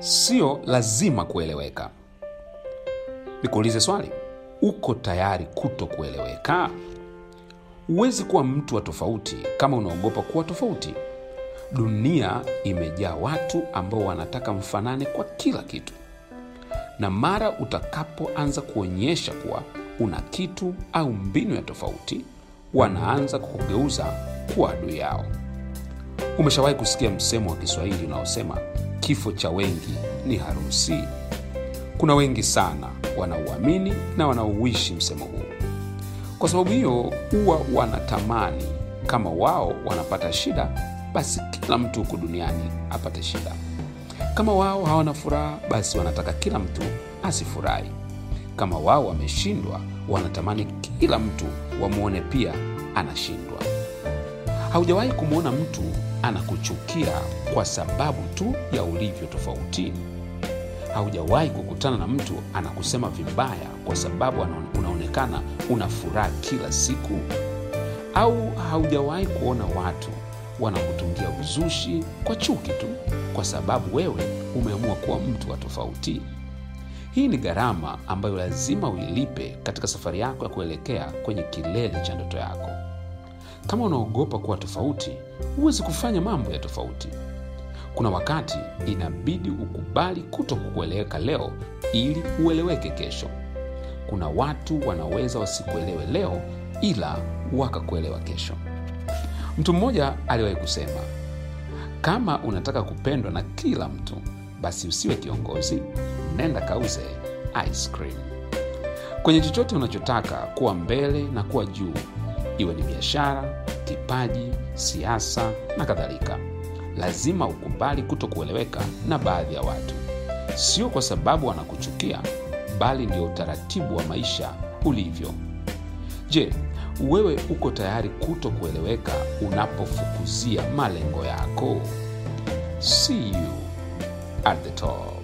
sio lazima kueleweka. Nikuulize swali, uko tayari kuto kueleweka? Huwezi kuwa mtu wa tofauti kama unaogopa kuwa tofauti. Dunia imejaa watu ambao wanataka mfanane kwa kila kitu, na mara utakapoanza kuonyesha kuwa una kitu au mbinu ya tofauti, wanaanza kukugeuza kuwa adui yao. Umeshawahi kusikia msemo wa Kiswahili unaosema kifo cha wengi ni harusi? Kuna wengi sana wanauamini na wanaouishi msemo huu. Kwa sababu hiyo, huwa wanatamani kama wao wanapata shida, basi kila mtu huku duniani apate shida. Kama wao hawana furaha, basi wanataka kila mtu asifurahi. Kama wao wameshindwa, wanatamani kila mtu wamwone pia anashindwa. Haujawahi kumwona mtu anakuchukia kwa sababu tu ya ulivyo tofauti? Haujawahi kukutana na mtu anakusema vibaya kwa sababu unaonekana una furaha kila siku? Au haujawahi kuona watu wanakutungia uzushi kwa chuki tu kwa sababu wewe umeamua kuwa mtu wa tofauti? Hii ni gharama ambayo lazima uilipe katika safari yako ya kuelekea kwenye kilele cha ndoto yako. Kama unaogopa kuwa tofauti, huwezi kufanya mambo ya tofauti. Kuna wakati inabidi ukubali kuto kukueleweka leo ili ueleweke kesho. Kuna watu wanaweza wasikuelewe leo, ila wakakuelewa kesho. Mtu mmoja aliwahi kusema, kama unataka kupendwa na kila mtu, basi usiwe kiongozi, nenda kauze ice cream. Kwenye chochote unachotaka kuwa mbele na kuwa juu, iwe ni biashara, kipaji, siasa na kadhalika, lazima ukubali kuto kueleweka na baadhi ya watu, sio kwa sababu wanakuchukia, bali ndio utaratibu wa maisha ulivyo. Je, wewe uko tayari kuto kueleweka unapofukuzia malengo yako? See you at the top.